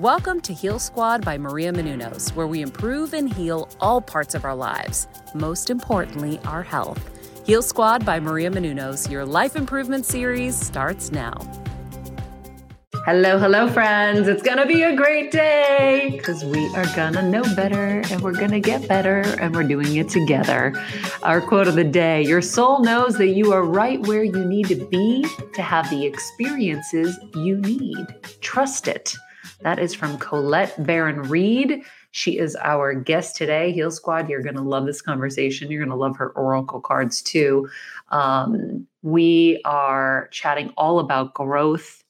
Welcome to Heal Squad by Maria Menounos, where we improve and heal all parts of our lives, most importantly, our health. Heal Squad by Maria Menounos, your life improvement series starts now. Hello, hello, friends. It's going to be a great day because we are going to know better and we're going to get better and we're doing it together. Our quote of the day Your soul knows that you are right where you need to be to have the experiences you need. Trust it. That is from Colette Baron Reid. She is our guest today. Heal Squad, you're going to love this conversation. You're going to love her oracle cards too. Um, we are chatting all about growth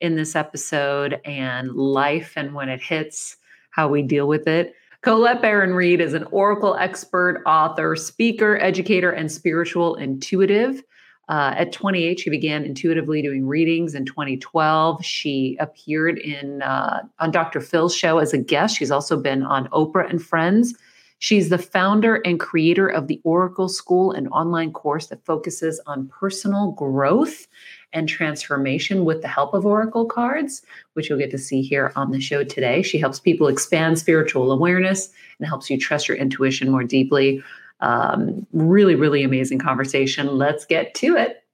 in this episode and life and when it hits, how we deal with it. Colette Baron Reid is an oracle expert, author, speaker, educator, and spiritual intuitive. Uh, at 28, she began intuitively doing readings. In 2012, she appeared in uh, on Dr. Phil's show as a guest. She's also been on Oprah and Friends. She's the founder and creator of the Oracle School, an online course that focuses on personal growth and transformation with the help of Oracle cards, which you'll get to see here on the show today. She helps people expand spiritual awareness and helps you trust your intuition more deeply. Um, really, really amazing conversation. Let's get to it.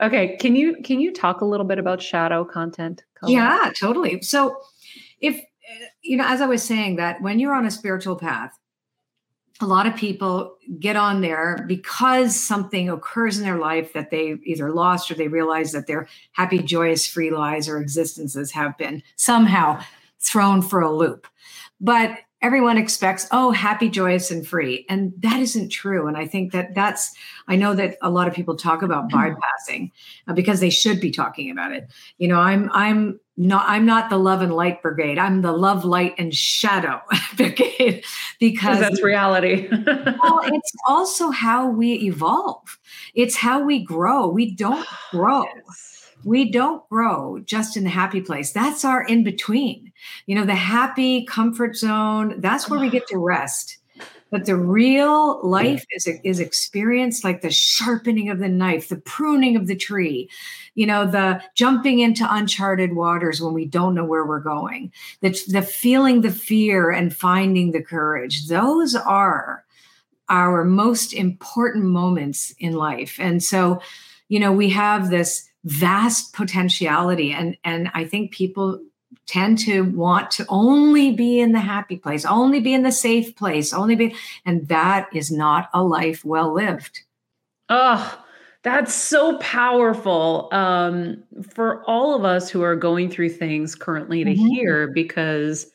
Okay, can you can you talk a little bit about shadow content? Yeah, totally. So, if you know, as I was saying, that when you're on a spiritual path, a lot of people get on there because something occurs in their life that they either lost or they realize that their happy, joyous, free lives or existences have been somehow thrown for a loop. But everyone expects oh happy joyous and free. And that isn't true. And i think that that's i know that a lot of people talk about mm-hmm. bypassing uh, because they should be talking about it. You know i'm i'm not i'm not the love and light brigade. I'm the love light and shadow brigade because that's reality. Well it's also how we evolve. It's how we grow. We don't grow. Yes. We don't grow just in the happy place. That's our in between. You know, the happy comfort zone, that's where we get to rest. But the real life is, is experienced like the sharpening of the knife, the pruning of the tree, you know, the jumping into uncharted waters when we don't know where we're going, the, the feeling the fear and finding the courage. Those are our most important moments in life. And so, you know, we have this vast potentiality and and i think people tend to want to only be in the happy place only be in the safe place only be and that is not a life well lived. Oh that's so powerful um, for all of us who are going through things currently to mm-hmm. hear because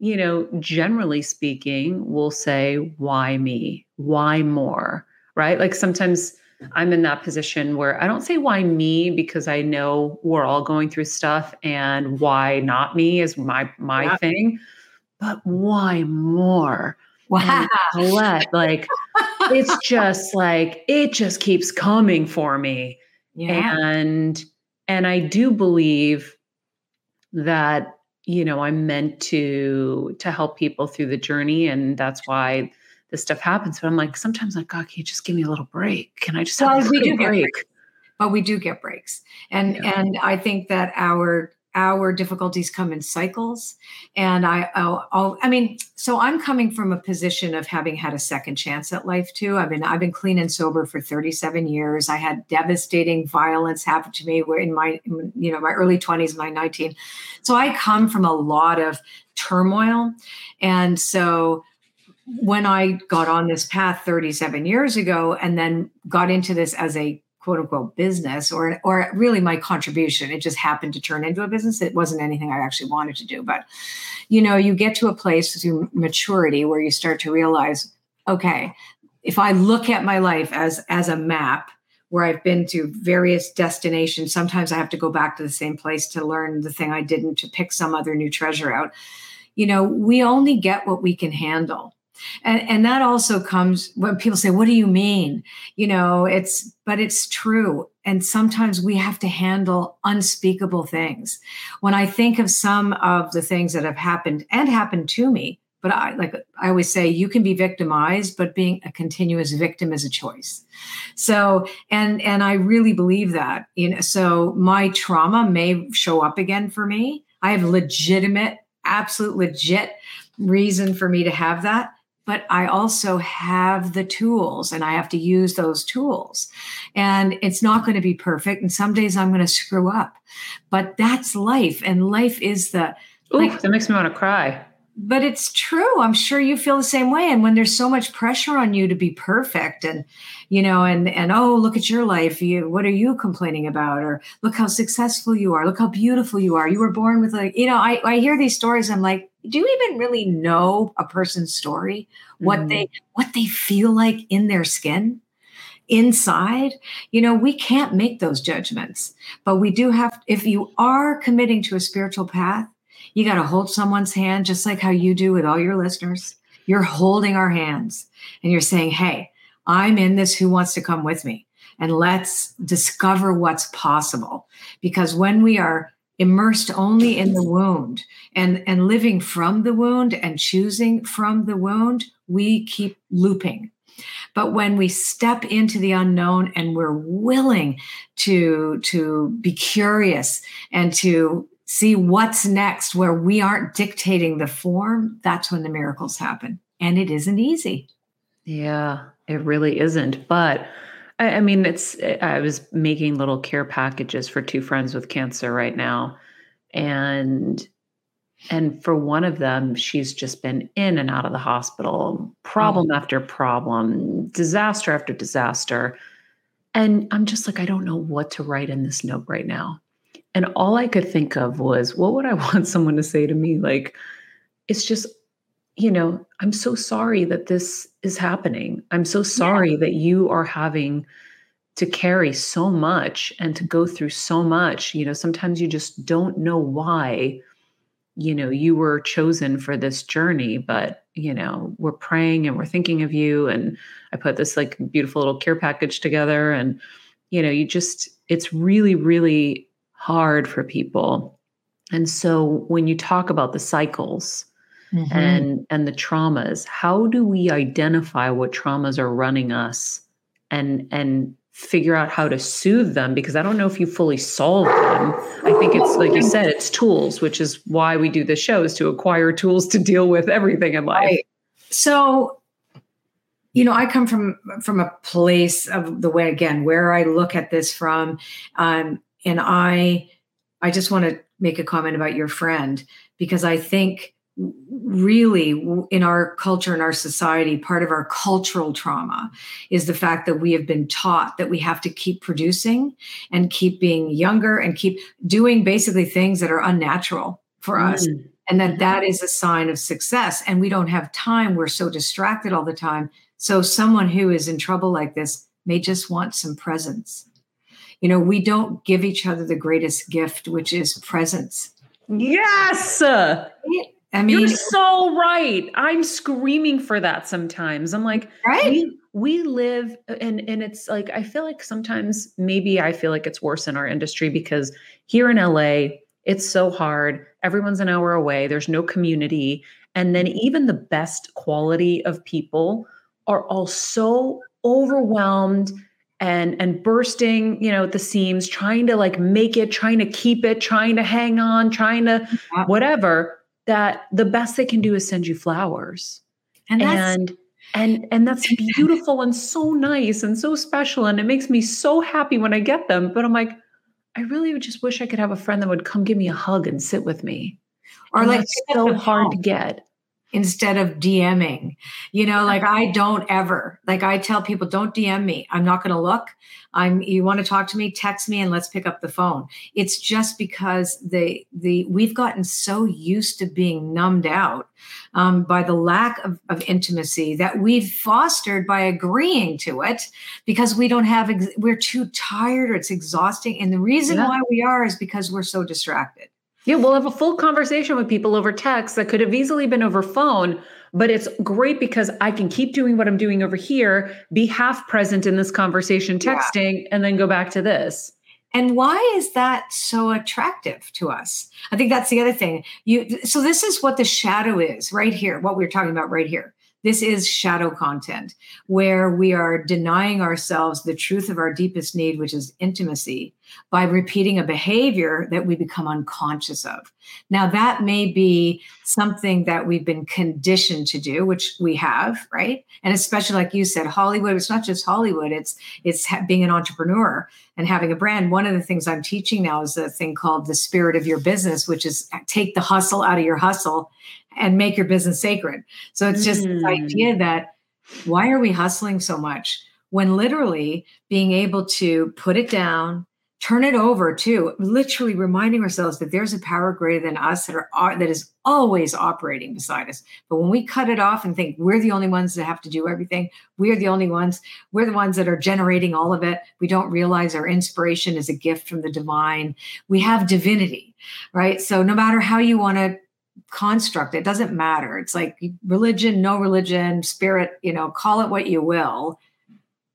you know generally speaking we'll say why me? Why more? Right? Like sometimes I'm in that position where I don't say why me because I know we're all going through stuff and why not me is my my yeah. thing, but why more? Wow. Like it's just like it just keeps coming for me. Yeah. And and I do believe that you know I'm meant to to help people through the journey and that's why this stuff happens. But I'm like, sometimes like, God, can you just give me a little break? Can I just have well, a little break? But we do get breaks. And yeah. and I think that our our difficulties come in cycles and I, I'll, I'll, i mean so i'm coming from a position of having had a second chance at life too i've been i've been clean and sober for 37 years i had devastating violence happen to me in my you know my early 20s my 19 so i come from a lot of turmoil and so when i got on this path 37 years ago and then got into this as a quote unquote business or or really my contribution it just happened to turn into a business. It wasn't anything i actually wanted to do but you know you get to a place through maturity where you start to realize okay if i look at my life as as a map where i've been to various destinations sometimes i have to go back to the same place to learn the thing i didn't to pick some other new treasure out. You know we only get what we can handle and and that also comes when people say what do you mean? You know it's but it's true. And sometimes we have to handle unspeakable things. When i think of some of the things that have happened and happened to me but i like i always say you can be victimized but being a continuous victim is a choice. So and and i really believe that you know so my trauma may show up again for me. I have legitimate absolute legit reason for me to have that but I also have the tools and I have to use those tools. And it's not going to be perfect. And some days I'm going to screw up, but that's life. And life is the. Ooh, like, that makes me want to cry. But it's true. I'm sure you feel the same way. And when there's so much pressure on you to be perfect and, you know, and, and, oh, look at your life. You, what are you complaining about? Or look how successful you are. Look how beautiful you are. You were born with like, you know, I, I hear these stories. I'm like, do you even really know a person's story? What mm. they what they feel like in their skin inside? You know we can't make those judgments but we do have if you are committing to a spiritual path you got to hold someone's hand just like how you do with all your listeners. You're holding our hands and you're saying hey i'm in this. Who wants to come with me? And let's discover what's possible. Because when we are immersed only in the wound and and living from the wound and choosing from the wound we keep looping. But when we step into the unknown and we're willing to to be curious and to see what's next where we aren't dictating the form that's when the miracles happen. And it isn't easy. Yeah it really isn't. But I, I mean, it's, I was making little care packages for two friends with cancer right now. And, and for one of them, she's just been in and out of the hospital, problem mm. after problem, disaster after disaster. And I'm just like, I don't know what to write in this note right now. And all I could think of was, what would I want someone to say to me? Like, it's just, you know, I'm so sorry that this is happening. I'm so sorry yeah. that you are having to carry so much and to go through so much. You know, sometimes you just don't know why, you know, you were chosen for this journey, but, you know, we're praying and we're thinking of you. And I put this like beautiful little care package together. And, you know, you just, it's really, really hard for people. And so when you talk about the cycles, mm-hmm. and and the traumas how do we identify what traumas are running us and and figure out how to soothe them because i don't know if you fully solve them i think it's like you said it's tools which is why we do the show is to acquire tools to deal with everything in life right. so you know i come from from a place of the way again where i look at this from um, and i i just want to make a comment about your friend because i think really in our culture and our society part of our cultural trauma is the fact that we have been taught that we have to keep producing and keep being younger and keep doing basically things that are unnatural for mm. us and that that is a sign of success and we don't have time. We're so distracted all the time. So someone who is in trouble like this may just want some presence. You know we don't give each other the greatest gift which is presence. Yes I mean, you're so right. I'm screaming for that sometimes. I'm like, right. We, we live uh, and and it's like I feel like sometimes maybe I feel like it's worse in our industry because here in LA, it's so hard. Everyone's an hour away. There's no community. And then even the best quality of people are all so overwhelmed and and bursting you know at the seams trying to like make it trying to keep it trying to hang on trying to whatever that the best they can do is send you flowers. And and and and that's beautiful and so nice and so special and it makes me so happy when i get them. But i'm like i really just wish i could have a friend that would come give me a hug and sit with me. Or and like so hard to get instead of DMing. You know, like I don't ever, like I tell people, don't DM me. I'm not going to look. I'm you want to talk to me, text me and let's pick up the phone. It's just because the the we've gotten so used to being numbed out um, by the lack of, of intimacy that we've fostered by agreeing to it because we don't have we're too tired or it's exhausting. And the reason yeah. why we are is because we're so distracted. Yeah, we'll have a full conversation with people over text that could have easily been over phone, but it's great because I can keep doing what I'm doing over here, be half present in this conversation texting, yeah. and then go back to this. And why is that so attractive to us? I think that's the other thing. You so this is what the shadow is right here, what we're talking about right here. This is shadow content where we are denying ourselves the truth of our deepest need, which is intimacy, by repeating a behavior that we become unconscious of. Now, that may be something that we've been conditioned to do, which we have, right? And especially like you said, Hollywood, it's not just Hollywood, it's it's being an entrepreneur and having a brand. One of the things I'm teaching now is a thing called the spirit of your business, which is take the hustle out of your hustle and make your business sacred. So it's just mm. idea that why are we hustling so much when literally being able to put it down, turn it over to literally reminding ourselves that there's a power greater than us that are that is always operating beside us. But when we cut it off and think we're the only ones that have to do everything, we're the only ones, we're the ones that are generating all of it. We don't realize our inspiration is a gift from the divine. We have divinity, right? So no matter how you want to construct it doesn't matter. It's like religion no religion spirit you know call it what you will.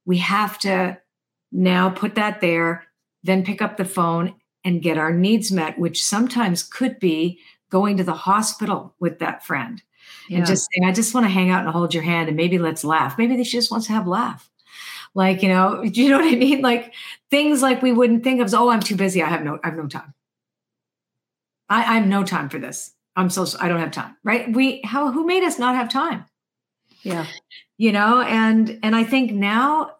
We have to now put that there then pick up the phone and get our needs met which sometimes could be going to the hospital with that friend yeah. and just saying i just want to hang out and hold your hand and maybe let's laugh. Maybe she just wants to have laugh. Like you know do you know what i mean? Like things like we wouldn't think of oh i'm too busy. I have no i have no time. I, I have no time for this I'm so I don't have time, right? We how who made us not have time? Yeah. You know, and and I think now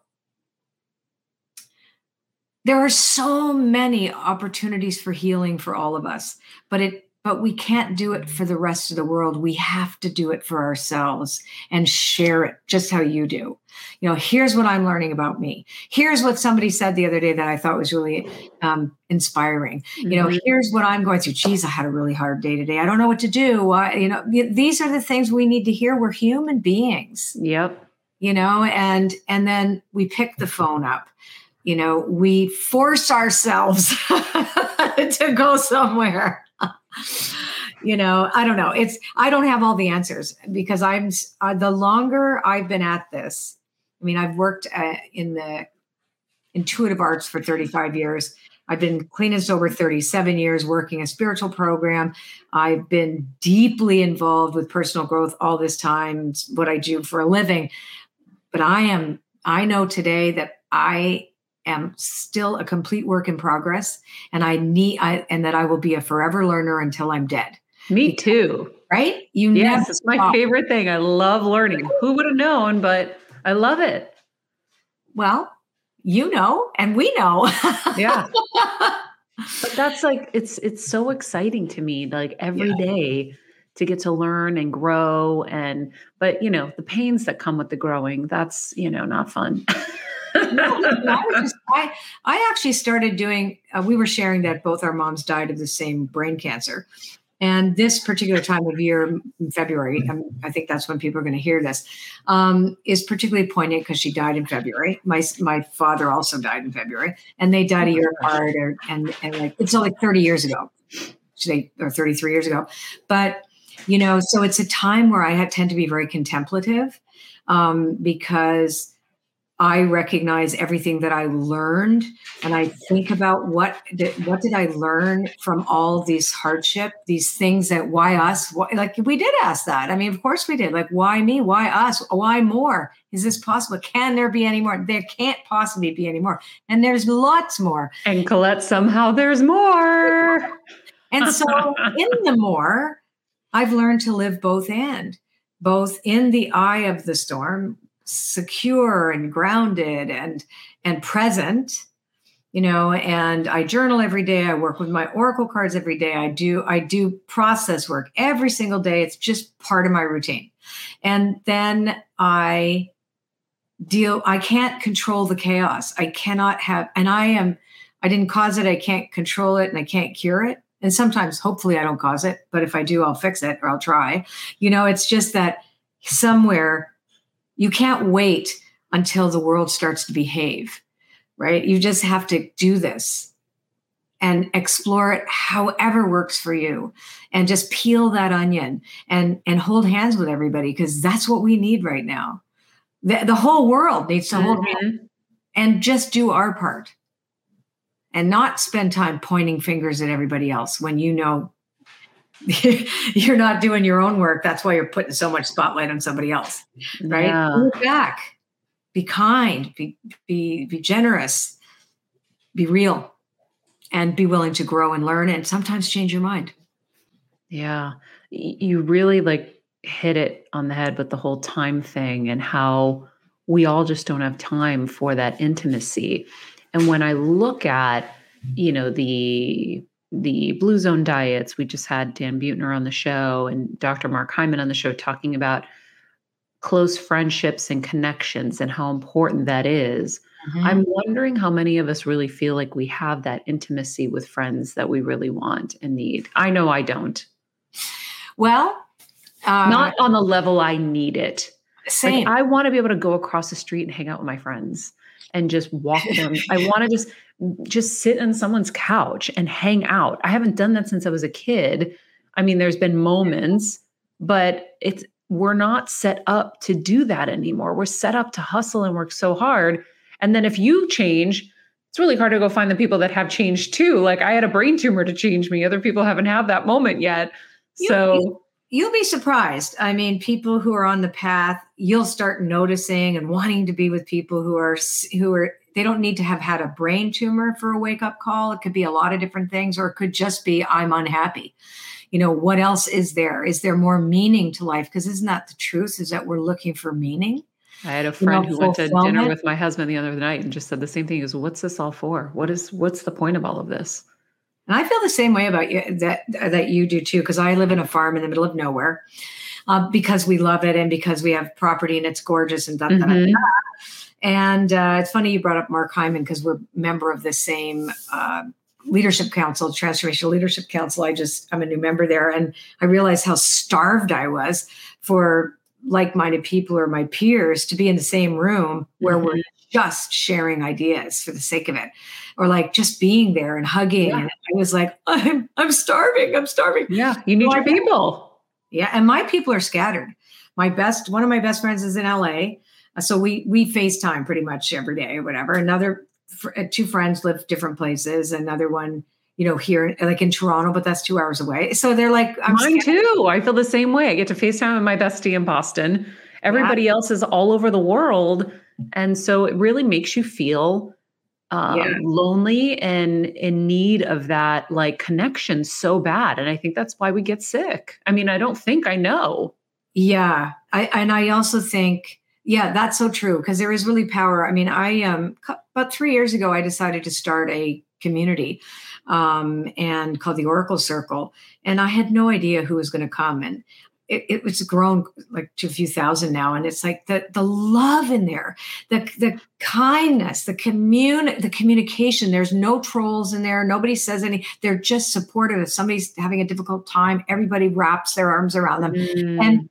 there are so many opportunities for healing for all of us, but it but we can't do it for the rest of the world. We have to do it for ourselves and share it just how you do. You know, here's what I'm learning about me. Here's what somebody said the other day that I thought was really um, inspiring. You know, mm-hmm. here's what I'm going through. Geez, I had a really hard day today. I don't know what to do. Uh, you know, these are the things we need to hear. We're human beings. Yep. You know, and and then we pick the phone up you know, we force ourselves to go somewhere you know, I don't know. It's I don't have all the answers because I'm uh, the longer I've been at this. I mean, I've worked uh, in the intuitive arts for 35 years. I've been clean and sober 37 years, working a spiritual program. I've been deeply involved with personal growth all this time. What I do for a living. But I am, I know today that I am still a complete work in progress and I need I and that I will be a forever learner until I'm dead. Me too. Right? You yes, it's my stop. favorite thing. I love learning. Who would have known, but I love it. Well, you know, and we know. yeah. But that's like it's it's so exciting to me like every yeah. day to get to learn and grow and but you know the pains that come with the growing that's you know not fun no, I, just, I, I actually started doing, uh, we were sharing that both our moms died of the same brain cancer. And this particular time of year, February, um, I think that's when people are going to hear this, um, is particularly poignant because she died in February. My my father also died in February, and they died a year apart, or, and and like it's only thirty years ago, they or thirty three years ago. But you know, so it's a time where I tend to be very contemplative um, because I recognize everything that I learned, and I think about what did, what did I learn from all these hardship, these things that why us? Why, like we did ask that. I mean, of course we did. Like why me? Why us? Why more? Is this possible? Can there be any more? There can't possibly be any more, and there's lots more. And Colette, somehow there's more. and so in the more, I've learned to live both and both in the eye of the storm secure and grounded and and present you know and i journal every day i work with my oracle cards every day i do i do process work every single day it's just part of my routine. And then i deal i can't control the chaos i cannot have and i am i didn't cause it i can't control it and i can't cure it and sometimes hopefully i don't cause it but if i do i'll fix it or i'll try. You know it's just that somewhere you can't wait until the world starts to behave, right? You just have to do this and explore it however works for you and just peel that onion and and hold hands with everybody because that's what we need right now. The, the whole world needs to mm-hmm. hold hands and just do our part and not spend time pointing fingers at everybody else when you know you're not doing your own work. That's why you're putting so much spotlight on somebody else, right? Yeah. Look back, be kind, be be be generous, be real, and be willing to grow and learn, and sometimes change your mind. Yeah, you really like hit it on the head with the whole time thing and how we all just don't have time for that intimacy. And when I look at, you know, the the blue zone diets. We just had Dan Buettner on the show and Dr. Mark Hyman on the show talking about close friendships and connections and how important that is. Mm-hmm. I'm wondering how many of us really feel like we have that intimacy with friends that we really want and need. I know I don't. Well, uh, not on the level I need it. Same. Like, I want to be able to go across the street and hang out with my friends and just walk them. I want to just just sit on someone's couch and hang out. I haven't done that since I was a kid. I mean, there's been moments, but it's we're not set up to do that anymore. We're set up to hustle and work so hard. And then if you change, it's really hard to go find the people that have changed too. Like I had a brain tumor to change me. Other people haven't had that moment yet. So you, you'll be surprised. I mean, people who are on the path, you'll start noticing and wanting to be with people who are who are they don't need to have had a brain tumor for a wake up call. It could be a lot of different things, or it could just be, I'm unhappy. You know, what else is there? Is there more meaning to life? Because isn't that the truth? Is that we're looking for meaning? I had a friend you know, who went to dinner with my husband the other night and just said the same thing is what's this all for? What is what's the point of all of this? And I feel the same way about you that that you do too, because I live in a farm in the middle of nowhere. Uh, because we love it and because we have property and it's gorgeous and da, mm-hmm. da, da, mm-hmm. And uh, it's funny you brought up Mark Hyman because we're member of the same uh, leadership council, transformational leadership council. I just I'm a new member there, and I realized how starved I was for like-minded people or my peers to be in the same room where mm-hmm. we're just sharing ideas for the sake of it or like just being there and hugging yeah. and i was like i'm i'm starving i'm starving yeah you need your people yeah and my people are scattered my best one of my best friends is in la so we we FaceTime pretty much every day or whatever. Another uh, two friends live different places. Another one, you know, here like in Toronto, but that's two hours away. So they're like, I'm mine scared. too. I feel the same way. I get to FaceTime with my bestie in Boston. Everybody yeah. else is all over the world, and so it really makes you feel um, yeah. lonely and in need of that like connection so bad. And I think that's why we get sick. I mean, I don't think I know. Yeah, I and I also think yeah, that's so true because there is really power. I mean, I um about three years ago, I decided to start a community um, and called the Oracle Circle, and I had no idea who was going to come, and it, it, was grown like to a few thousand now, and it's like the the love in there, the the kindness, the commun the communication. There's no trolls in there. Nobody says any. They're just supportive. If somebody's having a difficult time, everybody wraps their arms around them, mm. and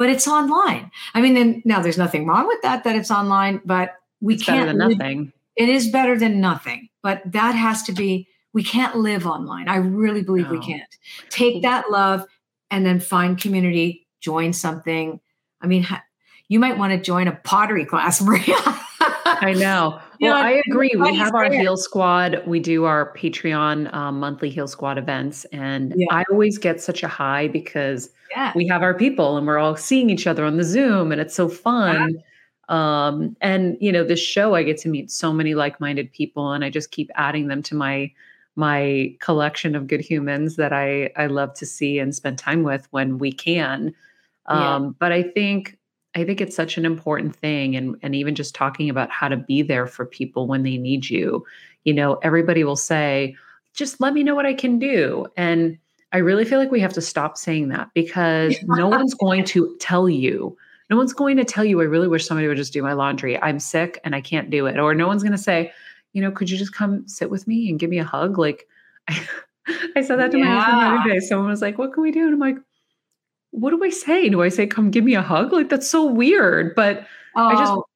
but it's online. I mean, and now there's nothing wrong with that, that it's online, but we it's can't. Better than nothing. It is better than nothing, but that has to be, we can't live online. I really believe no. we can't. Take that love and then find community, join something. I mean, you might want to join a pottery class, Maria. I know. Well, I agree. We have our Heal Squad. We do our Patreon um, monthly Heal Squad events, and yeah. I always get such a high because yeah. we have our people and we're all seeing each other on the Zoom, and it's so fun. Yeah. Um, and you know, this show, I get to meet so many like-minded people, and I just keep adding them to my my collection of good humans that I I love to see and spend time with when we can. Um, but I think I think it's such an important thing. And, and even just talking about how to be there for people when they need you. You know, everybody will say, just let me know what I can do. And I really feel like we have to stop saying that because no one's going to tell you. No one's going to tell you, I really wish somebody would just do my laundry. I'm sick and I can't do it. Or no one's going to say, you know, could you just come sit with me and give me a hug? Like, I, I said that to yeah. my husband the other day. Someone was like, what can we do? And I'm like, what do I say? Do I say, come give me a hug? Like, that's so weird. But oh, I just, oh,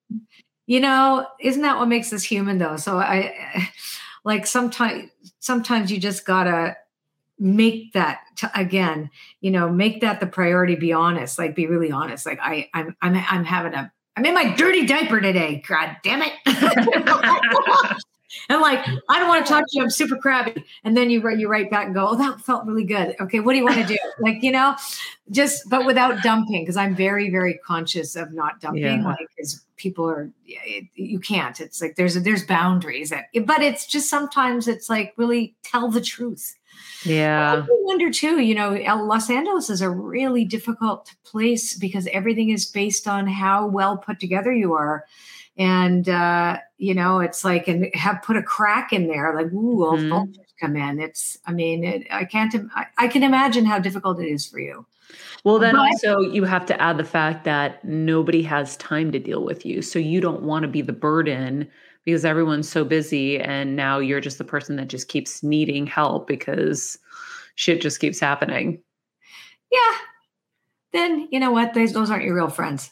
you know, isn't that what makes us human though? So I, like sometimes, sometimes you just gotta make that t- again, you know, make that the priority. Be honest, like be really honest. Like I, I'm, I'm, I'm having a, I'm in my dirty diaper today. God damn it. And like, I don't want to talk to you. I'm super crabby. And then you write, you write back and go, oh, that felt really good. Okay, what do you want to do? like, you know, just but without dumping, because I'm very, very conscious of not dumping. Yeah. Like, because people are, it, you can't. It's like there's there's boundaries. That, but it's just sometimes it's like really tell the truth. Yeah. I wonder too, you know, Los Angeles is a really difficult place because everything is based on how well put together you are and uh, you know it's like and have put a crack in there like ooh mm-hmm. vultures come in it's i mean it, i can't I, I, can imagine how difficult it is for you well then but, also you have to add the fact that nobody has time to deal with you so you don't want to be the burden because everyone's so busy and now you're just the person that just keeps needing help because shit just keeps happening yeah then you know what those, those aren't your real friends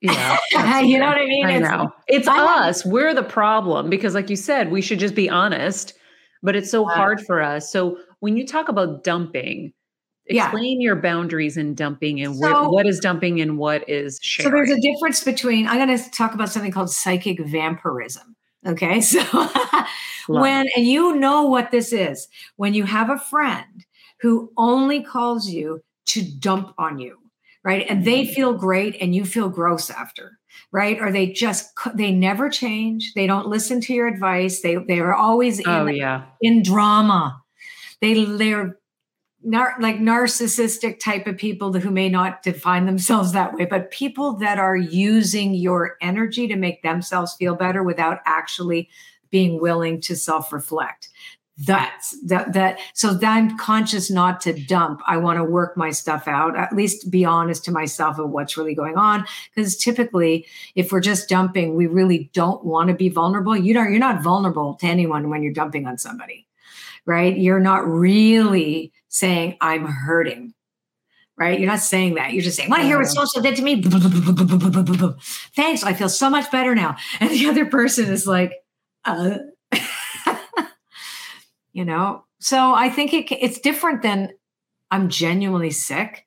yeah. you know what I mean? I it's, know. It's I us. We're the problem because, like you said, we should just be honest, but it's so hard for us. So when you talk about dumping, explain yeah. your boundaries in dumping and so, what is dumping and what is sharing. So there's a difference between, I'm going to talk about something called psychic vampirism. Okay. So when, and you know what this is, when you have a friend who only calls you to dump on you right and they mm-hmm. feel great and you feel gross after right or they just they never change they don't listen to your advice they they are always oh, yeah. in drama they they're nar- like narcissistic type of people who may not define themselves that way but people that are using your energy to make themselves feel better without actually being willing to self-reflect. That's that that so i'm conscious not to dump. I want to work my stuff out at least be honest to myself of what's really going on. Because typically if we're just dumping we really don't want to be vulnerable. You don't you're not vulnerable to anyone when you're dumping on somebody right you're not really saying i'm hurting right? You're not saying that. You're just saying, want to hear what social did to me? Thanks. I feel so much better now. And the other person is like, uh, you know so i think it, it's different than i'm genuinely sick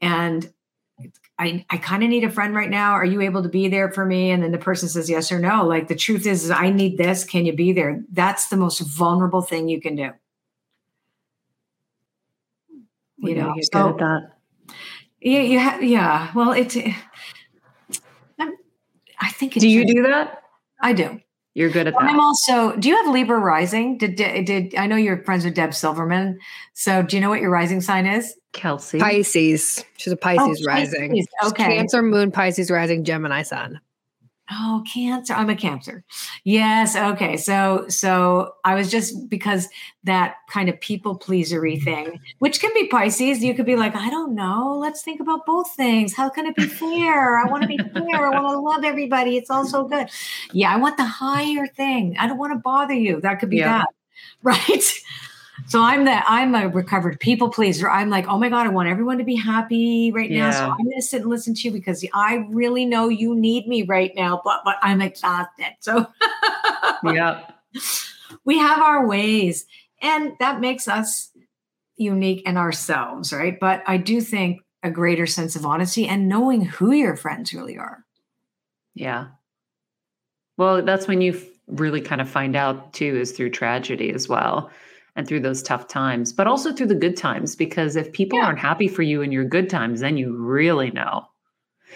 and i i kind of need a friend right now are you able to be there for me and then the person says yes or no like the truth is, is i need this can you be there that's the most vulnerable thing you can do you know so, good at that yeah you have yeah well it's i think do you do that i do you're good at that. I'm also. Do you have Libra rising? Did did I know you're friends with Deb Silverman? So do you know what your rising sign is? Kelsey Pisces. She's a Pisces, oh, rising. Pisces. Okay. Cancer Moon Pisces rising Gemini Sun. Oh, cancer. I'm a cancer. Yes. Okay. So, so I was just because that kind of people pleasery thing, which can be Pisces. You could be like, I don't know. Let's think about both things. How can it be fair? I want to be fair. I want to love everybody. It's all so good. Yeah. I want the higher thing. I don't want to bother you. That could be yeah. that. Right. So I'm the I'm a recovered people pleaser. I'm like, oh my god, I want everyone to be happy right yeah. now. So I'm to sit and listen to you because I really know you need me right now, but but I'm exhausted. So yeah, we have our ways, and that makes us unique in ourselves, right? But I do think a greater sense of honesty and knowing who your friends really are. Yeah. Well, that's when you really kind of find out too, is through tragedy as well and through those tough times, but also through the good times. Because if people yeah. aren't happy for you in your good times, then you really know.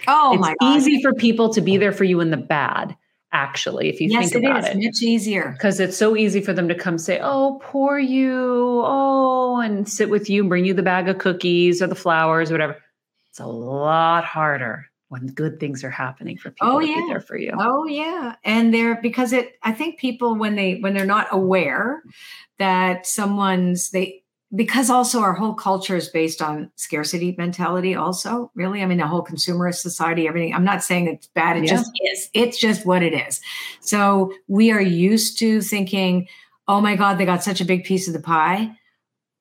Oh it's my God. easy for people to be there for you in the bad actually if you yes, think about it. Yes, it is much easier. Because it's so easy for them to come say, Oh, poor you. Oh, and sit with you and bring you the bag of cookies or the flowers, or whatever. It's a lot harder when good things are happening for oh, people oh, to yeah. be there for you. Oh yeah. And they're because it I think people when they when they're not aware that someone's they because also our whole culture is based on scarcity mentality also really i mean the whole consumerist society everything i'm not saying it's bad it yeah. just is it's just what it is so we are used to thinking oh my god they got such a big piece of the pie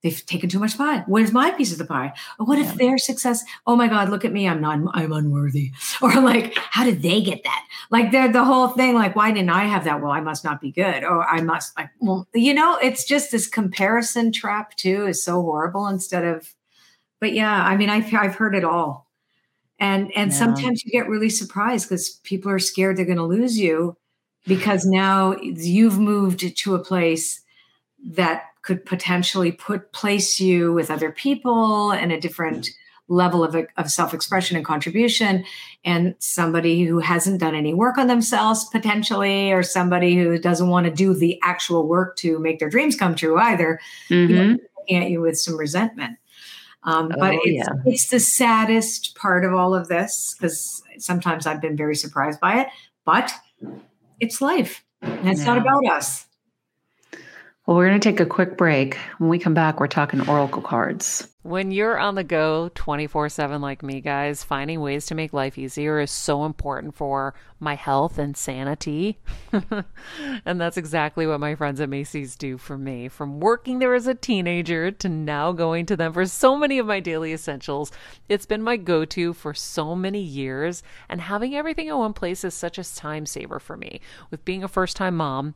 they've taken too much pie. Where's my piece of the pie? what if their success? Oh my God, look at me. I'm not, I'm unworthy. Or like, how did they get that? Like they're the whole thing, like, why didn't I have that? Well, I must not be good. Or I must like, well, you know, it's just this comparison trap too is so horrible instead of, but yeah, I mean, I've, I've heard it all. And, and yeah. sometimes you get really surprised because people are scared they're going to lose you because now you've moved to a place that could potentially put place you with other people and a different level of, of self-expression and contribution and somebody who hasn't done any work on themselves potentially or somebody who doesn't want to do the actual work to make their dreams come true either mm-hmm. you know, looking at you with some resentment um, oh, but it's, yeah. it's the saddest part of all of this because sometimes i've been very surprised by it but it's life and it's yeah. not about us well, we're going to take a quick break. When we come back, we're talking oracle cards. When you're on the go 24 7 like me, guys, finding ways to make life easier is so important for my health and sanity. and that's exactly what my friends at Macy's do for me. From working there as a teenager to now going to them for so many of my daily essentials, it's been my go to for so many years. And having everything in one place is such a time saver for me. With being a first time mom,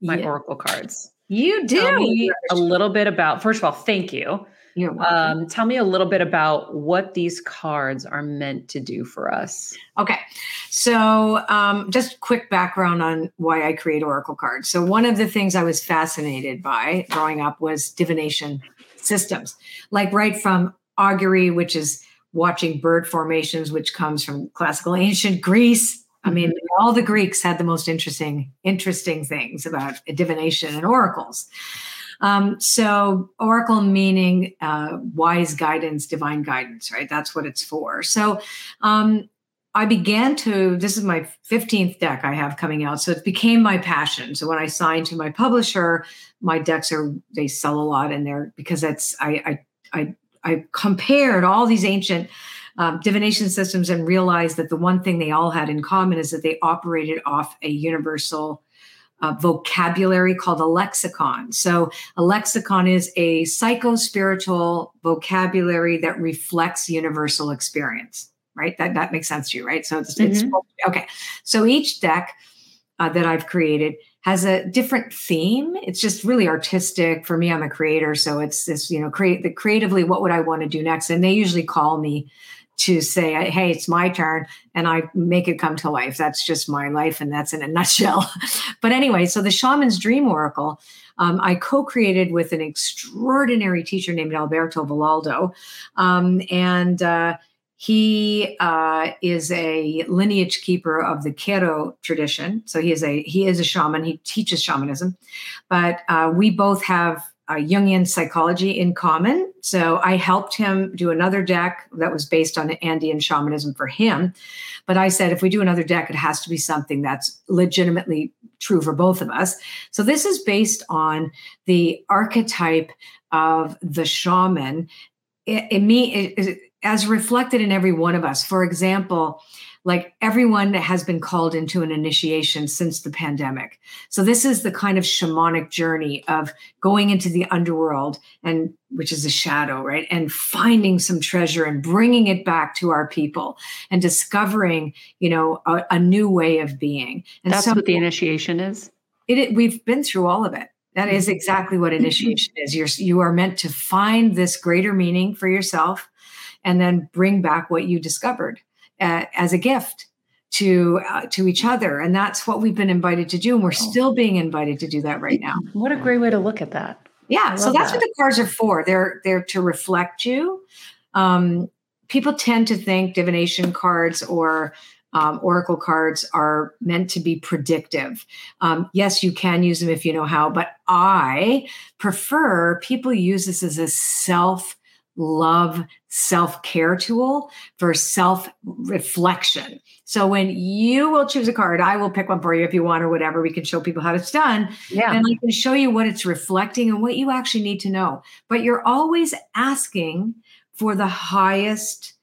my yeah. oracle cards. You do. Tell me a little bit about, first of all, thank you. You're welcome. Um, tell me a little bit about what these cards are meant to do for us. Okay. So, um, just quick background on why I create Oracle cards. So, one of the things I was fascinated by growing up was divination systems, like right from augury, which is watching bird formations, which comes from classical ancient Greece. I mean, mm-hmm. All the Greeks had the most interesting, interesting things about divination and oracles. Um, so, oracle meaning uh, wise guidance, divine guidance, right? That's what it's for. So, um, I began to, this is my 15th deck I have coming out. So it became my passion. So when I signed to my publisher, my decks are, they sell a lot in there because that's, I, I, I, I compared all these ancient um, divination systems and realized that the one thing they all had in common is that they operated off a universal uh, vocabulary called a lexicon. So, a lexicon is a psycho spiritual vocabulary that reflects universal experience, right? That, that makes sense to you, right? So, it's, mm-hmm. it's okay. So, each deck uh, that I've created has a different theme. It's just really artistic. For me, I'm a creator. So, it's this, you know, create the creatively, what would I want to do next? And they usually call me to say, hey, it's my turn, and I make it come to life. That's just my life, and that's in a nutshell. but anyway, so the Shaman's Dream Oracle, um, I co created with an extraordinary teacher named Alberto Villoldo. Um, and uh, he uh, is a lineage keeper of the Q'ero tradition. So he is a he is a shaman. He teaches shamanism, but uh, we both have uh, Jungian psychology in common. So I helped him do another deck that was based on Andean shamanism for him. But I said, if we do another deck, it has to be something that's legitimately true for both of us. So this is based on the archetype of the shaman. It, it, me, it, as reflected in every one of us. For example, like everyone has been called into an initiation since the pandemic. So this is the kind of shamanic journey of going into the underworld and which is a shadow, right? And finding some treasure and bringing it back to our people and discovering, you know, a, a new way of being. And that's so, what the initiation is. It, it, we've been through all of it. That is mm-hmm. exactly what initiation is. You're you are meant to find this greater meaning for yourself and then bring back what you discovered uh, as a gift to uh, to each other. And that's what we've been invited to do. And we're oh. still being invited to do that right now. What a great way to look at that. Yeah. So that's that. what the cards are for. They're they're to reflect you. Um, people tend to think divination cards or um, oracle cards are meant to be predictive. Um, yes, you can use them if you know how, but I prefer people use this as a self love self care tool for self reflection. So when you will choose a card, I will pick one for you if you want or whatever. We can show people how it's done. Yeah. And I can show you what it's reflecting and what you actually need to know. But you're always asking for the highest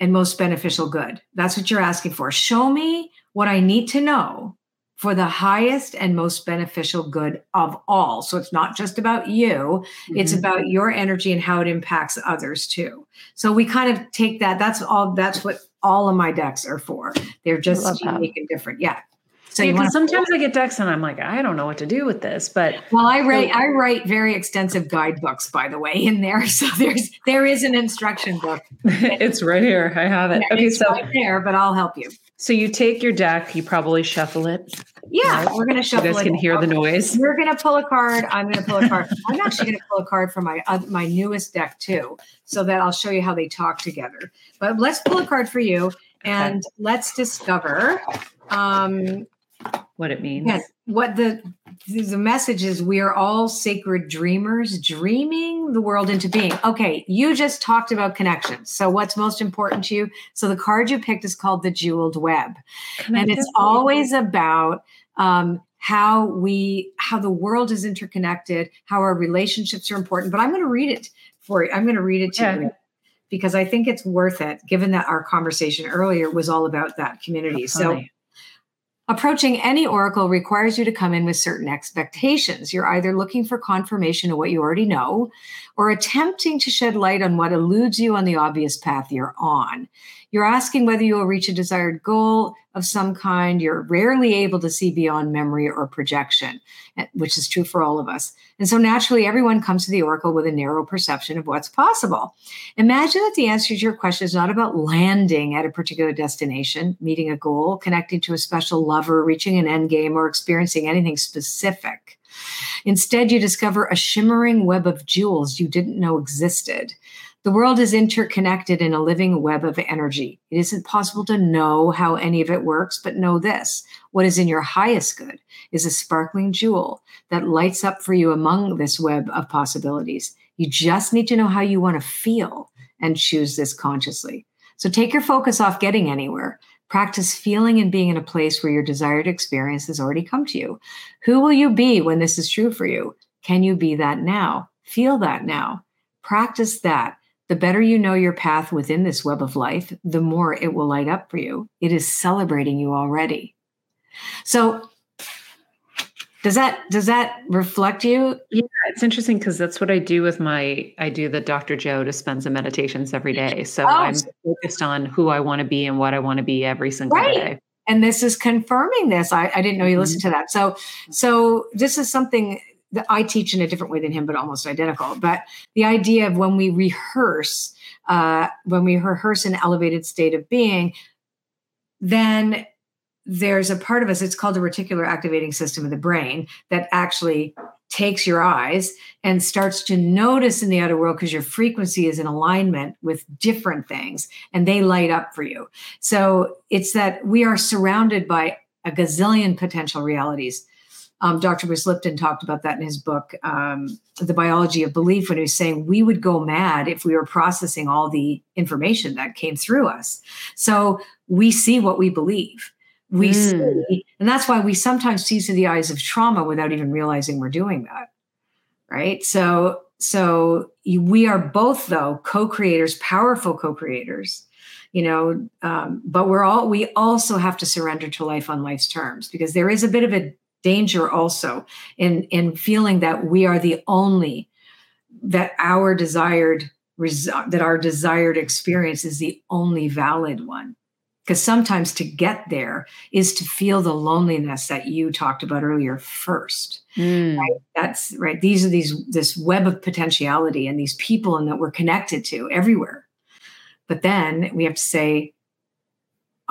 and most beneficial good. That's what you're asking for. Show me what I need to know for the highest and most beneficial good of all. So it's not just about you, mm-hmm. it's about your energy and how it impacts others too. So we kind of take that. That's all, that's what all of my decks are for. They're just unique and different. Yeah. So yeah, sometimes I get decks and I'm like, I don't know what to do with this. But well, I write I write very extensive guidebooks, by the way, in there. So there's there is an instruction book. it's right here. I have it. Yeah, okay, so right there, but I'll help you. So you take your deck, you probably shuffle it. Yeah, right? we're gonna shuffle. You guys can hear the noise. We're gonna pull a card. I'm gonna pull a card. I'm actually gonna pull a card from my uh, my newest deck too, so that I'll show you how they talk together. But let's pull a card for you, and okay. let's discover um, what it means. Yes, what the the message is we are all sacred dreamers dreaming the world into being. Okay you just talked about connections. So what's most important to you? So the card you picked is called the jeweled web. And it's always about um, how we how the world is interconnected how our relationships are important but i'm going to read it for you. I'm going to read it to yeah. you because i think it's worth it given that our conversation earlier was all about that community. So Approaching any oracle requires you to come in with certain expectations. You're either looking for confirmation of what you already know or attempting to shed light on what eludes you on the obvious path you're on. You're asking whether you will reach a desired goal of some kind. You're rarely able to see beyond memory or projection, eh, which is true for all of us. And so naturally, everyone comes to the Oracle with a narrow perception of what's possible. Imagine that the answer to your question is not about landing at a particular destination, meeting a goal, connecting to a special lover, reaching an end game, or experiencing anything specific. Instead, you discover a shimmering web of jewels you didn't know existed. The world is interconnected in a living web of energy. It isn't possible to know how any of it works, but know this what is in your highest good is a sparkling jewel that lights up for you among this web of possibilities. You just need to know how you want to feel and choose this consciously. So take your focus off getting anywhere. Practice feeling and being in a place where your desired experience has already come to you. Who will you be when this is true for you? Can you be that now? Feel that now. Practice that the better you know your path within this web of life, the more it will light up for you. It is celebrating you already. So does that does that reflect you? Yeah, it's interesting because that's what I do with my I do the Dr. Joe Dispenza meditations every day. So oh. I'm focused on who I want to be and what I want to be every single right. day. And this is confirming this. I, I didn't know you listened mm-hmm. to that. So so this is something I teach in a different way than him, but almost identical. But the idea of when we rehearse, uh, when we rehearse an elevated state of being, then there's a part of us, it's called the reticular activating system of the brain, that actually takes your eyes and starts to notice in the outer world because your frequency is in alignment with different things and they light up for you. So it's that we are surrounded by a gazillion potential realities um, Dr. Bruce Lipton talked about that in his book, um, The Biology of Belief, when he was saying we would go mad if we were processing all the information that came through us. So we see what we believe. We mm. see, and that's why we sometimes see through the eyes of trauma without even realizing we're doing that. Right. So, so we are both though co-creators, powerful co-creators you know um, but we're all we also have to surrender to life on life's terms because there is a bit of a danger also in in feeling that we are the only that our desired that our desired experience is the only valid one because sometimes to get there is to feel the loneliness that you talked about earlier first mm. right? that's right these are these this web of potentiality and these people and that we're connected to everywhere but then we have to say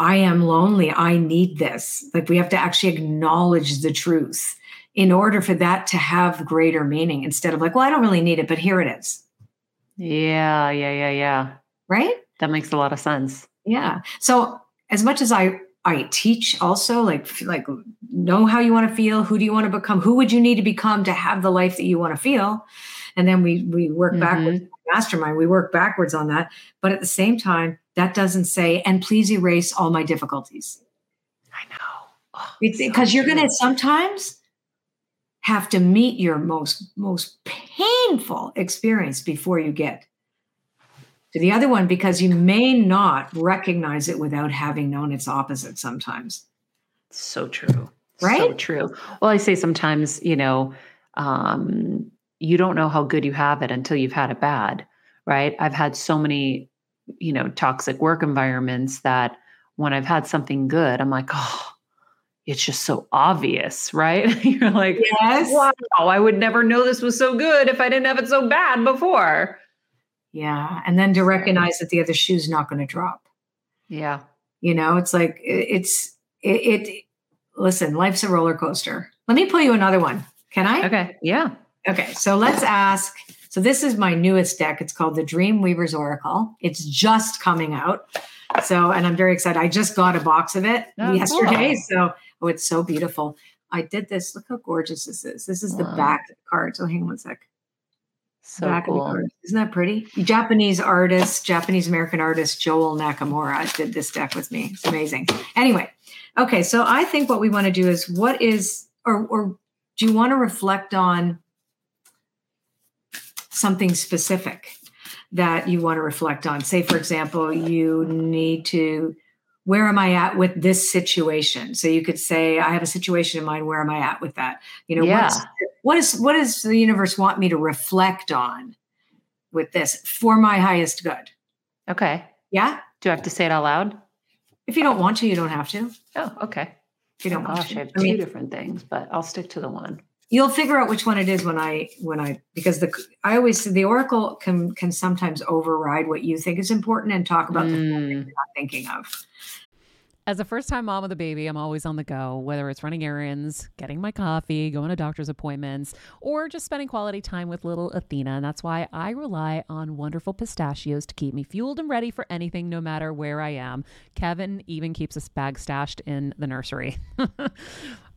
I am lonely. I need this. Like we have to actually acknowledge the truth in order for that to have greater meaning instead of like, well, I don't really need it, but here it is. Yeah, yeah, yeah, yeah. Right? That makes a lot of sense. Yeah. So as much as I I teach also like like know how you want to feel, who do you want to become, who would you need to become to have the life that you want to feel, and then we we work mm-hmm. backwards mastermind. We work backwards on that, but at the same time, that doesn't say, and please erase all my difficulties. I know. Oh, because so you're going to sometimes have to meet your most most painful experience before you get to the other one because you may not recognize it without having known its opposite sometimes. So true. Right? So true. Well, I say sometimes, you know, um, you don't know how good you have it until you've had it bad, right? I've had so many you know, toxic work environments that when I've had something good, I'm like, oh, it's just so obvious, right? You're like, yes. wow, I would never know this was so good if I didn't have it so bad before. Yeah. And then to recognize that the other shoe's not going to drop. Yeah. You know, it's like, it's, it, it, listen, life's a roller coaster. Let me pull you another one. Can I? Okay. Yeah. Okay. So let's ask so this is my newest deck. It's called the Dream Weaver's Oracle. It's just coming out. So, and I'm very excited. I just got a box of it oh, yesterday. Cool. So, oh, it's so beautiful. I did this. Look how gorgeous this is. This is wow. the back of the card. So oh, hang on one sec. So back cool. Of the card. Isn't that pretty? Japanese artist, Japanese American artist Joel Nakamura did this deck with me. It's amazing. Anyway, okay. So I think what we want to do is what is, or, or do you want to reflect on something specific that you want to reflect on. Say, for example, you need to, where am I at with this situation? So you could say, I have a situation in mind. Where am I at with that? You know, yeah. what is what does the universe want me to reflect on with this for my highest good? Okay. Yeah. Do I have to say it out loud? If you don't want to, you don't have to. Oh, okay. If you don't oh, gosh, I have two I mean, different things, but I'll stick to the one. You'll figure out which one it is when I when I because the I always the oracle can can sometimes override what you think is important and talk about mm. the thing you're not thinking of. As a first time mom with a baby, I'm always on the go, whether it's running errands, getting my coffee, going to doctor's appointments, or just spending quality time with little Athena. And that's why I rely on wonderful pistachios to keep me fueled and ready for anything, no matter where I am. Kevin even keeps a bag stashed in the nursery.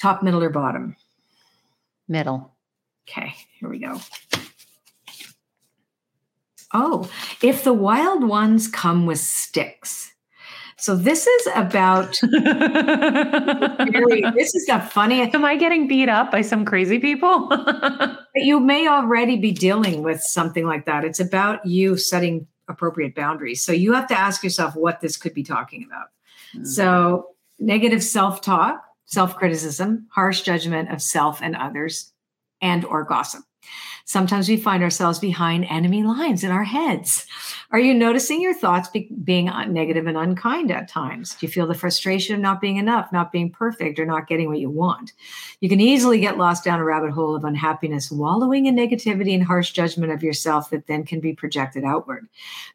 Top, middle, or bottom? Middle. Okay, here we go. Oh, if the wild ones come with sticks. So this is about this is a funny. Am I getting beat up by some crazy people? you may already be dealing with something like that. It's about you setting appropriate boundaries. So you have to ask yourself what this could be talking about. Mm-hmm. So negative self-talk, self-criticism, harsh judgment of self and others, and or gossip. Sometimes we find ourselves behind enemy lines in our heads. Are you noticing your thoughts be- being negative and unkind at times? Do you feel the frustration of not being enough, not being perfect, or not getting what you want? You can easily get lost down a rabbit hole of unhappiness, wallowing in negativity and harsh judgment of yourself that then can be projected outward.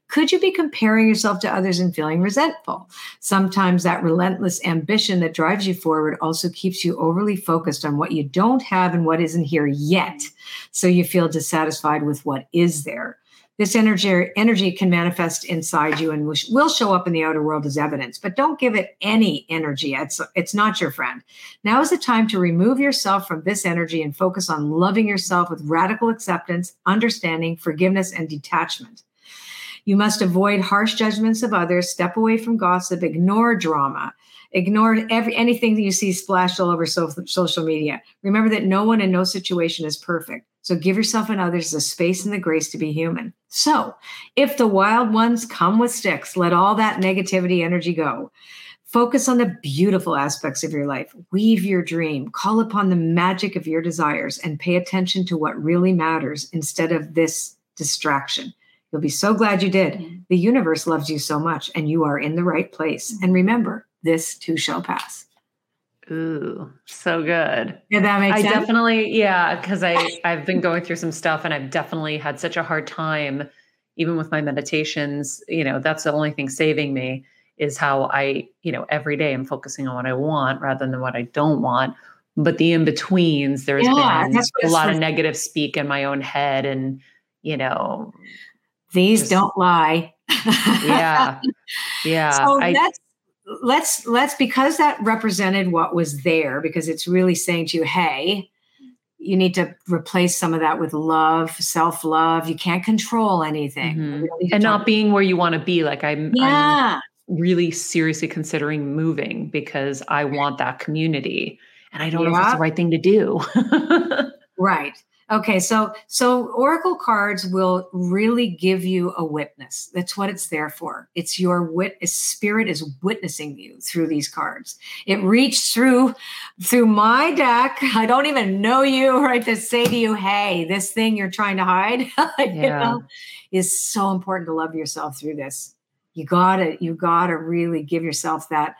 Could you be comparing yourself to others and feeling resentful? Sometimes that relentless ambition that drives you forward also keeps you overly focused on what you don't have and what isn't here yet. So you feel dissatisfied with what is there this energy energy can manifest inside you and will show up in the outer world as evidence but don't give it any energy it's it's not your friend now is the time to remove yourself from this energy and focus on loving yourself with radical acceptance understanding forgiveness and detachment you must avoid harsh judgments of others step away from gossip ignore drama Ignore every anything that you see splashed all over so, social media. Remember that no one in no situation is perfect. So give yourself and others the space and the grace to be human. So if the wild ones come with sticks, let all that negativity energy go. Focus on the beautiful aspects of your life. Weave your dream. Call upon the magic of your desires and pay attention to what really matters instead of this distraction. You'll be so glad you did. The universe loves you so much, and you are in the right place. And remember, this too shall pass. Ooh, so good. Yeah, that makes I sense. definitely, yeah, because I I've been going through some stuff and I've definitely had such a hard time, even with my meditations. You know, that's the only thing saving me is how I, you know, every day I'm focusing on what I want rather than what I don't want. But the in betweens, there's yeah, been a lot of negative speak in my own head, and you know, these just, don't lie. yeah, yeah. So I, that's let's let's because that represented what was there because it's really saying to you hey you need to replace some of that with love self-love. You can't control anything. Mm-hmm. and not being where you want to be like i'm yeah. I'm really seriously considering moving because i want that community. And i don't yeah. know if it's the right thing to do. Right Okay, so so oracle cards will really give you a witness. That's what it's there for. It's your wit spirit is witnessing you through these cards. It reached through through my deck. I don't even know you, right? To say to you, hey, this thing you're trying to hide, yeah. you know, is so important to love yourself through this. You gotta, you gotta really give yourself that,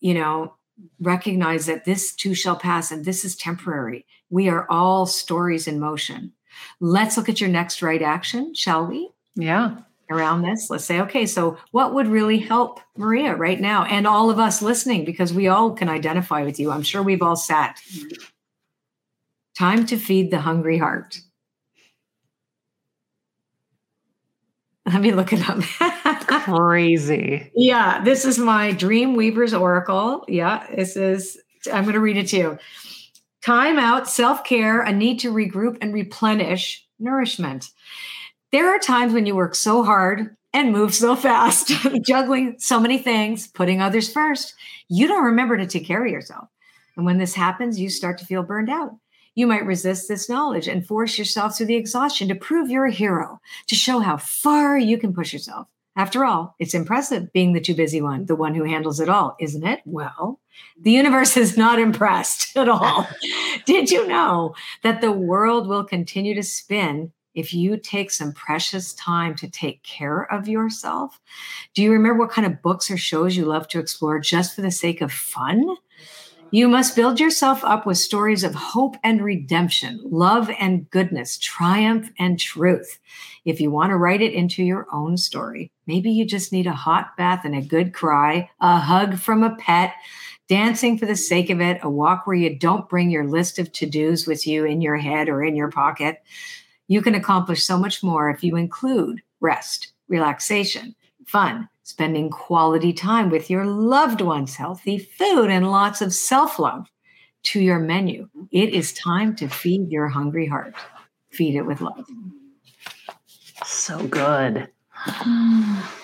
you know, recognize that this too shall pass and this is temporary. We are all stories in motion. Let's look at your next right action, shall we? Yeah. Around this, let's say, okay, so what would really help Maria right now and all of us listening because we all can identify with you. I'm sure we've all sat. Mm-hmm. Time to feed the hungry heart. Let me look it up. Crazy. Yeah, this is my Dream Weaver's Oracle. Yeah, this is, I'm going to read it to you. Time out, self care, a need to regroup and replenish nourishment. There are times when you work so hard and move so fast, juggling so many things, putting others first, you don't remember to take care of yourself. And when this happens, you start to feel burned out. You might resist this knowledge and force yourself through the exhaustion to prove you're a hero, to show how far you can push yourself. After all, it's impressive being the too busy one, the one who handles it all, isn't it? Well, the universe is not impressed at all. Did you know that the world will continue to spin if you take some precious time to take care of yourself? Do you remember what kind of books or shows you love to explore just for the sake of fun? You must build yourself up with stories of hope and redemption, love and goodness, triumph and truth. If you want to write it into your own story, maybe you just need a hot bath and a good cry, a hug from a pet, dancing for the sake of it, a walk where you don't bring your list of to dos with you in your head or in your pocket. You can accomplish so much more if you include rest, relaxation, fun, spending quality time with your loved ones, healthy food, and lots of self love to your menu. It is time to feed your hungry heart. Feed it with love. So good.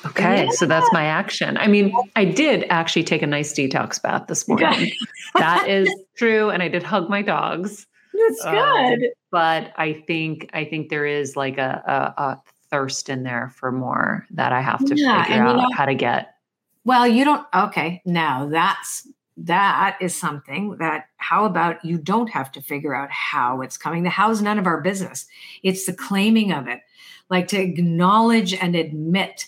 Okay, yeah. so that's my action. I mean, I did actually take a nice detox bath this morning. that is true, and I did hug my dogs. That's um, good. but I think I think there is like a, a, a thirst in there for more that I have to yeah, figure out you know, how to get. Well, you don't. Okay, now that's that is something that. How about you don't have to figure out how it's coming? The how's none of our business. It's the claiming of it, like to acknowledge and admit,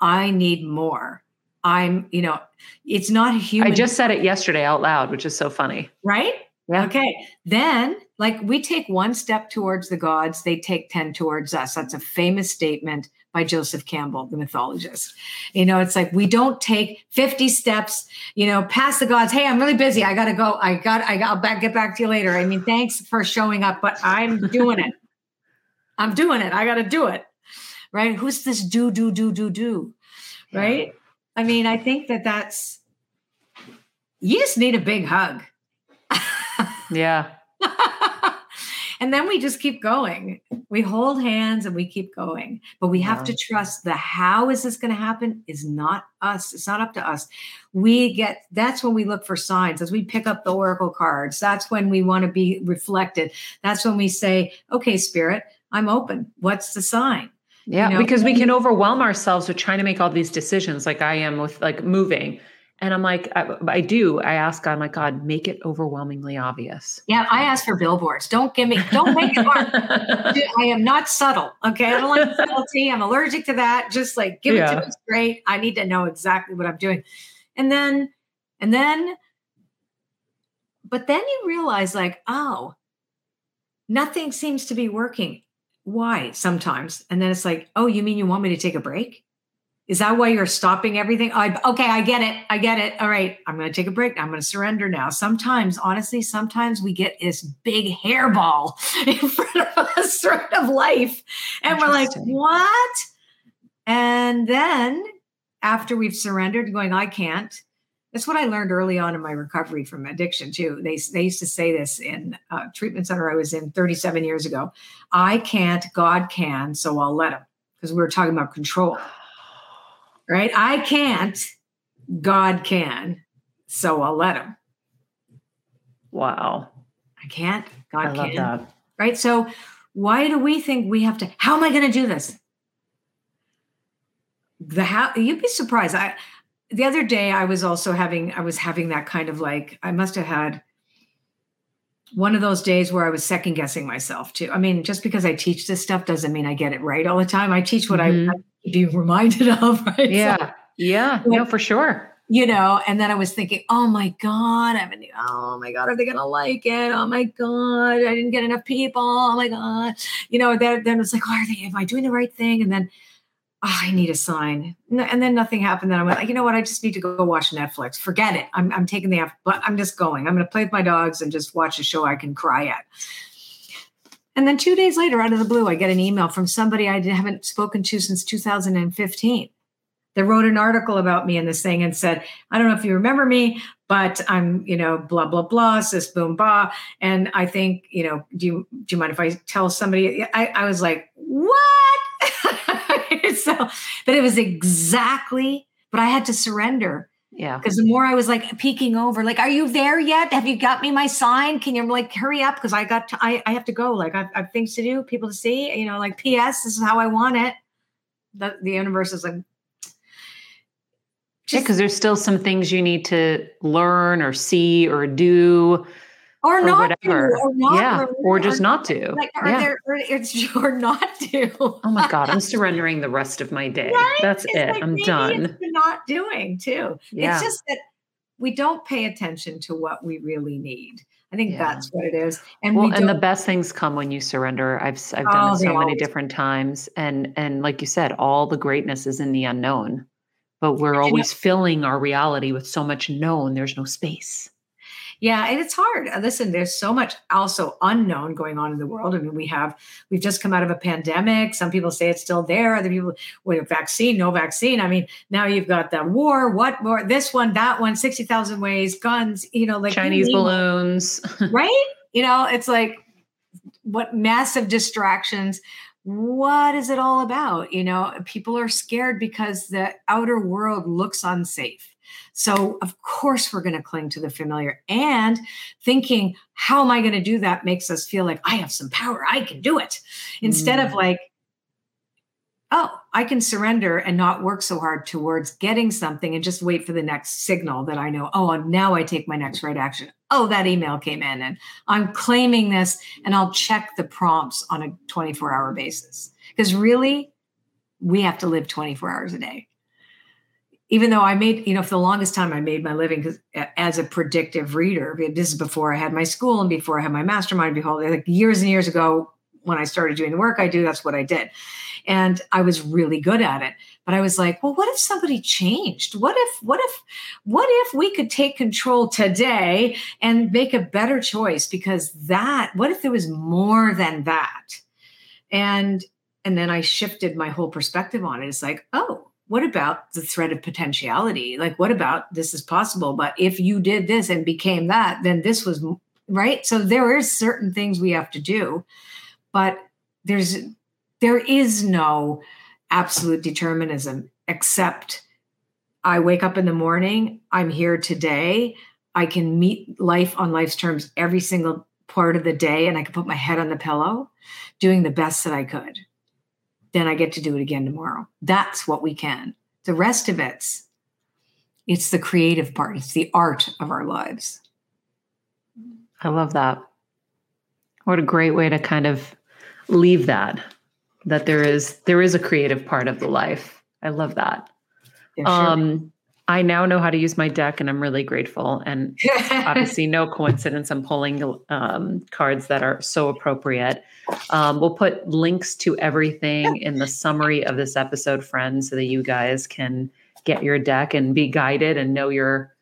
I need more. I'm, you know, it's not a human. I just said it yesterday out loud, which is so funny. Right? Yeah. Okay. Then, like, we take one step towards the gods, they take 10 towards us. That's a famous statement by Joseph Campbell, the mythologist. You know, it's like we don't take 50 steps, you know, past the gods. Hey, I'm really busy. I got to go. I got, I got, I'll back, get back to you later. I mean, thanks for showing up, but I'm doing it. I'm doing it. I got to do it. Right. Who's this do, do, do, do, do? Right. Yeah. I mean, I think that that's, you just need a big hug yeah. and then we just keep going. We hold hands and we keep going. But we have to trust the how is this going to happen is not us. It's not up to us. We get that's when we look for signs as we pick up the oracle cards. That's when we want to be reflected. That's when we say, okay, spirit, I'm open. What's the sign? Yeah, you know? because we can overwhelm ourselves with trying to make all these decisions like I am with like moving and I'm like, I, I, do. I ask God, I'm like, God, make it overwhelmingly obvious. Yeah, I ask for billboards. Don't give me, don't make it hard. I am not subtle. Okay. I don't like subtlety. I'm allergic to that. Just like give yeah. it to me straight. I need to know exactly what I'm doing. And then, and then, but then you realize, like, oh, nothing seems to be working. Why sometimes? And then it's like, oh, you mean you want me to take a break? Is that why you're stopping everything? I, okay, I get it. I get it. All right, I'm going to take a break. I'm going to surrender now. Sometimes, honestly, sometimes we get this big hairball in front of us, sort of life, and we're like, what? And then after we've surrendered, going, I can't. That's what I learned early on in my recovery from addiction too. They they used to say this in a treatment center I was in 37 years ago. I can't, God can, so I'll let him. Because we were talking about control right? I can't, God can. So I'll let him. Wow. I can't, God I can. Right? So why do we think we have to how am I going to do this? The how you'd be surprised. I the other day I was also having I was having that kind of like I must have had one of those days where I was second guessing myself too. I mean, just because I teach this stuff doesn't mean I get it right all the time. I teach what mm-hmm. I, I be reminded of. Right? Yeah. So, yeah. no, for sure. You know, and then I was thinking, oh my God, I haven't, oh my God, are they going to like it? Oh my God, I didn't get enough people. Oh my God. You know, then, then it's like, oh, are they, am I doing the right thing? And then oh, I need a sign. And then nothing happened. Then I went, like, you know what? I just need to go watch Netflix. Forget it. I'm, I'm taking the, but I'm just going. I'm going to play with my dogs and just watch a show I can cry at. And then two days later, out of the blue, I get an email from somebody I haven't spoken to since 2015. They wrote an article about me in this thing and said, I don't know if you remember me, but I'm, you know, blah, blah, blah, sis, boom, bah. And I think, you know, do you, do you mind if I tell somebody? I, I was like, what? so, but it was exactly, but I had to surrender yeah. Because the more I was like peeking over, like, are you there yet? Have you got me my sign? Can you like hurry up? Because I got, to, I, I have to go. Like, I've, I've, things to do, people to see. You know, like, P.S. This is how I want it. The, the universe is like, just, yeah, because there's still some things you need to learn or see or do or, or not whatever. To, or not, yeah, or, or just or, not to. Like, yeah. There, or it's or not to. oh my god, I'm surrendering the rest of my day. Right? That's it's it. Like I'm done. not doing too. Yeah. It's just that we don't pay attention to what we really need. I think yeah. that's what it is. And well, and the best things come when you surrender. I've I've done oh, it so many different times, and and like you said, all the greatness is in the unknown. But we're always filling our reality with so much known. There's no space. Yeah, and it's hard. Uh, listen, there's so much also unknown going on in the world. I mean, we have we've just come out of a pandemic. Some people say it's still there. Other people, with vaccine, no vaccine. I mean, now you've got the war. What more? This one, that one, one, sixty thousand ways, guns. You know, like Chinese balloons, right? You know, it's like what massive distractions what is it all about? You know, people are scared because the outer world looks unsafe. So, of course, we're going to cling to the familiar. And thinking, how am I going to do that makes us feel like I have some power. I can do it. Instead mm. of like, oh, I can surrender and not work so hard towards getting something and just wait for the next signal that I know, oh, now I take my next right action. Oh, that email came in and I'm claiming this and I'll check the prompts on a 24 hour basis. Because really, we have to live 24 hours a day even though I made, you know, for the longest time, I made my living as a predictive reader. This is before I had my school and before I had my mastermind. Behold, like years and years ago, when I started doing the work I do, that's what I did. And I was really good at it. But I was like, well, what if somebody changed? What if, what if, what if we could take control today and make a better choice? Because that, what if there was more than that? And and then I shifted my whole perspective on it. It's like, oh, what about the threat of potentiality? Like, what about this is possible? But if you did this and became that, then this was right. So there is certain things we have to do, but there's there is no absolute determinism except I wake up in the morning, I'm here today. I can meet life on life's terms every single part of the day, and I can put my head on the pillow doing the best that I could then I get to do it again tomorrow. That's what we can. The rest of it's it's the creative part. It's the art of our lives. I love that. What a great way to kind of leave that that there is there is a creative part of the life. I love that. Yeah, sure. Um I now know how to use my deck and I'm really grateful. And obviously, no coincidence, I'm pulling um, cards that are so appropriate. Um, we'll put links to everything in the summary of this episode, friends, so that you guys can get your deck and be guided and know your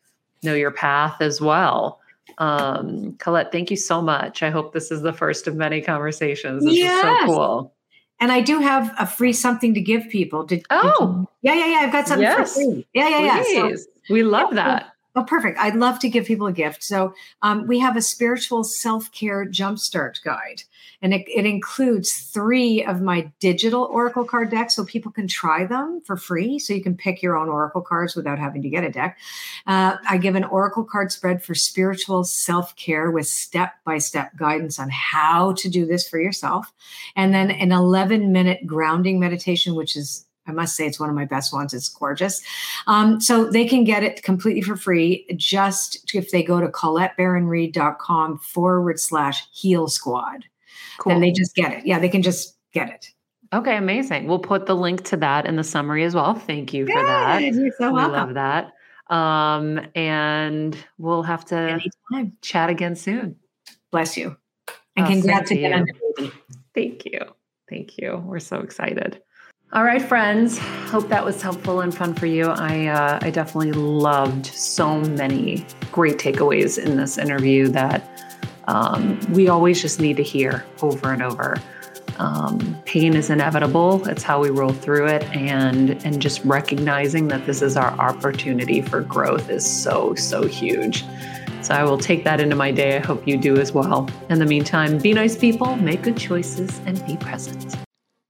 know your path as well. Um, Colette, thank you so much. I hope this is the first of many conversations. This yes. is so cool. And I do have a free something to give people. Did, oh, did yeah, yeah, yeah. I've got something yes. for free. Yeah, yeah, yeah. So, we love that. Oh, perfect. I'd love to give people a gift. So um, we have a spiritual self care jumpstart guide, and it, it, includes three of my digital Oracle card decks so people can try them for free. So you can pick your own Oracle cards without having to get a deck. Uh, I give an Oracle card spread for spiritual self care with step by step guidance on how to do this for yourself. And then an 11 minute grounding meditation, which is I must say it's one of my best ones. It's gorgeous. Um, so they can get it completely for free just if they go to colettebaronreid.com forward slash heal squad. Cool. Then they just get it. Yeah, they can just get it. Okay, amazing. We'll put the link to that in the summary as well. Thank you Good. for that. You're so we welcome. love that. Um, and we'll have to Anytime. chat again soon. Bless you. And oh, congrats again. Thank you. Thank you. We're so excited. All right, friends. Hope that was helpful and fun for you. I uh, I definitely loved so many great takeaways in this interview that um, we always just need to hear over and over. Um, pain is inevitable. It's how we roll through it, and and just recognizing that this is our opportunity for growth is so so huge. So I will take that into my day. I hope you do as well. In the meantime, be nice people, make good choices, and be present.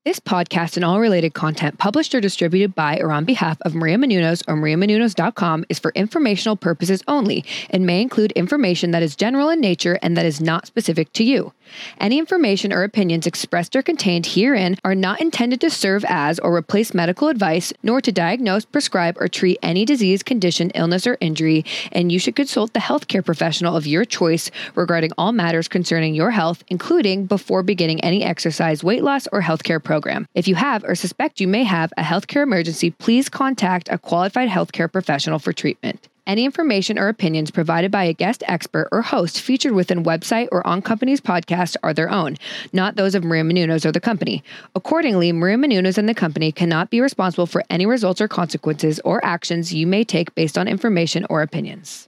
This podcast and all related content published or distributed by or on behalf of Maria Menounos or mariamenounos.com is for informational purposes only and may include information that is general in nature and that is not specific to you. Any information or opinions expressed or contained herein are not intended to serve as or replace medical advice, nor to diagnose, prescribe, or treat any disease, condition, illness, or injury, and you should consult the healthcare professional of your choice regarding all matters concerning your health, including before beginning any exercise, weight loss, or healthcare program. If you have or suspect you may have a healthcare emergency, please contact a qualified healthcare professional for treatment. Any information or opinions provided by a guest expert or host featured within website or on company's podcast are their own, not those of Maria Menounos or the company. Accordingly, Maria Menounos and the company cannot be responsible for any results or consequences or actions you may take based on information or opinions.